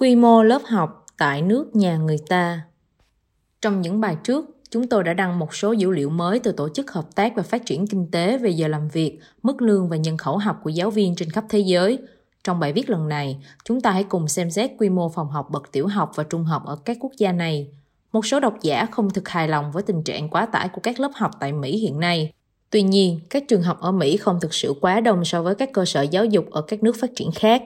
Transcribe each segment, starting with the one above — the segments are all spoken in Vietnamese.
Quy mô lớp học tại nước nhà người ta. Trong những bài trước, chúng tôi đã đăng một số dữ liệu mới từ Tổ chức Hợp tác và Phát triển Kinh tế về giờ làm việc, mức lương và nhân khẩu học của giáo viên trên khắp thế giới. Trong bài viết lần này, chúng ta hãy cùng xem xét quy mô phòng học bậc tiểu học và trung học ở các quốc gia này. Một số độc giả không thực hài lòng với tình trạng quá tải của các lớp học tại Mỹ hiện nay. Tuy nhiên, các trường học ở Mỹ không thực sự quá đông so với các cơ sở giáo dục ở các nước phát triển khác.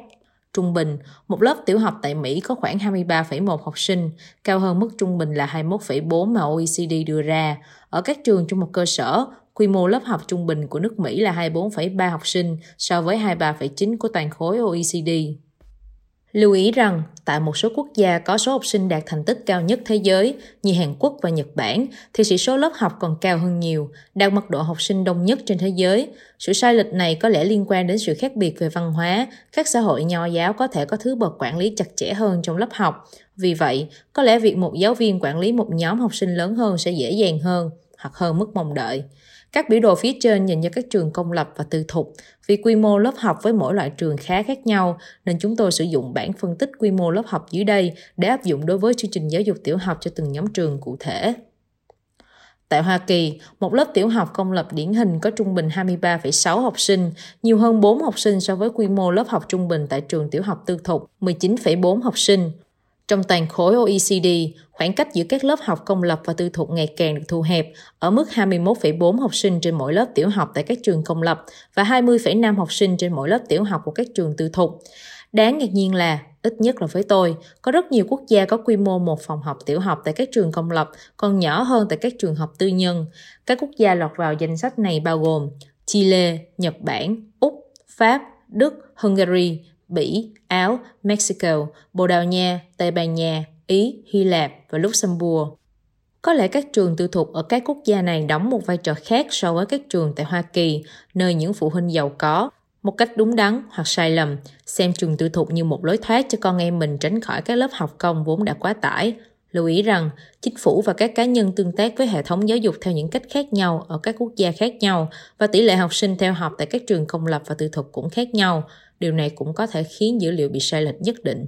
Trung bình, một lớp tiểu học tại Mỹ có khoảng 23,1 học sinh, cao hơn mức trung bình là 21,4 mà OECD đưa ra. Ở các trường trung học cơ sở, quy mô lớp học trung bình của nước Mỹ là 24,3 học sinh so với 23,9 của toàn khối OECD. Lưu ý rằng, tại một số quốc gia có số học sinh đạt thành tích cao nhất thế giới như Hàn Quốc và Nhật Bản, thì sĩ số lớp học còn cao hơn nhiều, đạt mật độ học sinh đông nhất trên thế giới. Sự sai lệch này có lẽ liên quan đến sự khác biệt về văn hóa, các xã hội nho giáo có thể có thứ bậc quản lý chặt chẽ hơn trong lớp học. Vì vậy, có lẽ việc một giáo viên quản lý một nhóm học sinh lớn hơn sẽ dễ dàng hơn, hoặc hơn mức mong đợi. Các biểu đồ phía trên dành cho các trường công lập và tư thục. Vì quy mô lớp học với mỗi loại trường khá khác nhau, nên chúng tôi sử dụng bảng phân tích quy mô lớp học dưới đây để áp dụng đối với chương trình giáo dục tiểu học cho từng nhóm trường cụ thể. Tại Hoa Kỳ, một lớp tiểu học công lập điển hình có trung bình 23,6 học sinh, nhiều hơn 4 học sinh so với quy mô lớp học trung bình tại trường tiểu học tư thục, 19,4 học sinh. Trong toàn khối OECD, khoảng cách giữa các lớp học công lập và tư thục ngày càng được thu hẹp ở mức 21,4 học sinh trên mỗi lớp tiểu học tại các trường công lập và 20,5 học sinh trên mỗi lớp tiểu học của các trường tư thục. Đáng ngạc nhiên là, ít nhất là với tôi, có rất nhiều quốc gia có quy mô một phòng học tiểu học tại các trường công lập còn nhỏ hơn tại các trường học tư nhân. Các quốc gia lọt vào danh sách này bao gồm Chile, Nhật Bản, Úc, Pháp, Đức, Hungary, Bỉ, Áo, Mexico, Bồ Đào Nha, Tây Ban Nha, Ý, Hy Lạp và Luxembourg. Có lẽ các trường tư thục ở các quốc gia này đóng một vai trò khác so với các trường tại Hoa Kỳ, nơi những phụ huynh giàu có, một cách đúng đắn hoặc sai lầm, xem trường tư thục như một lối thoát cho con em mình tránh khỏi các lớp học công vốn đã quá tải. Lưu ý rằng, chính phủ và các cá nhân tương tác với hệ thống giáo dục theo những cách khác nhau ở các quốc gia khác nhau và tỷ lệ học sinh theo học tại các trường công lập và tư thục cũng khác nhau, điều này cũng có thể khiến dữ liệu bị sai lệch nhất định.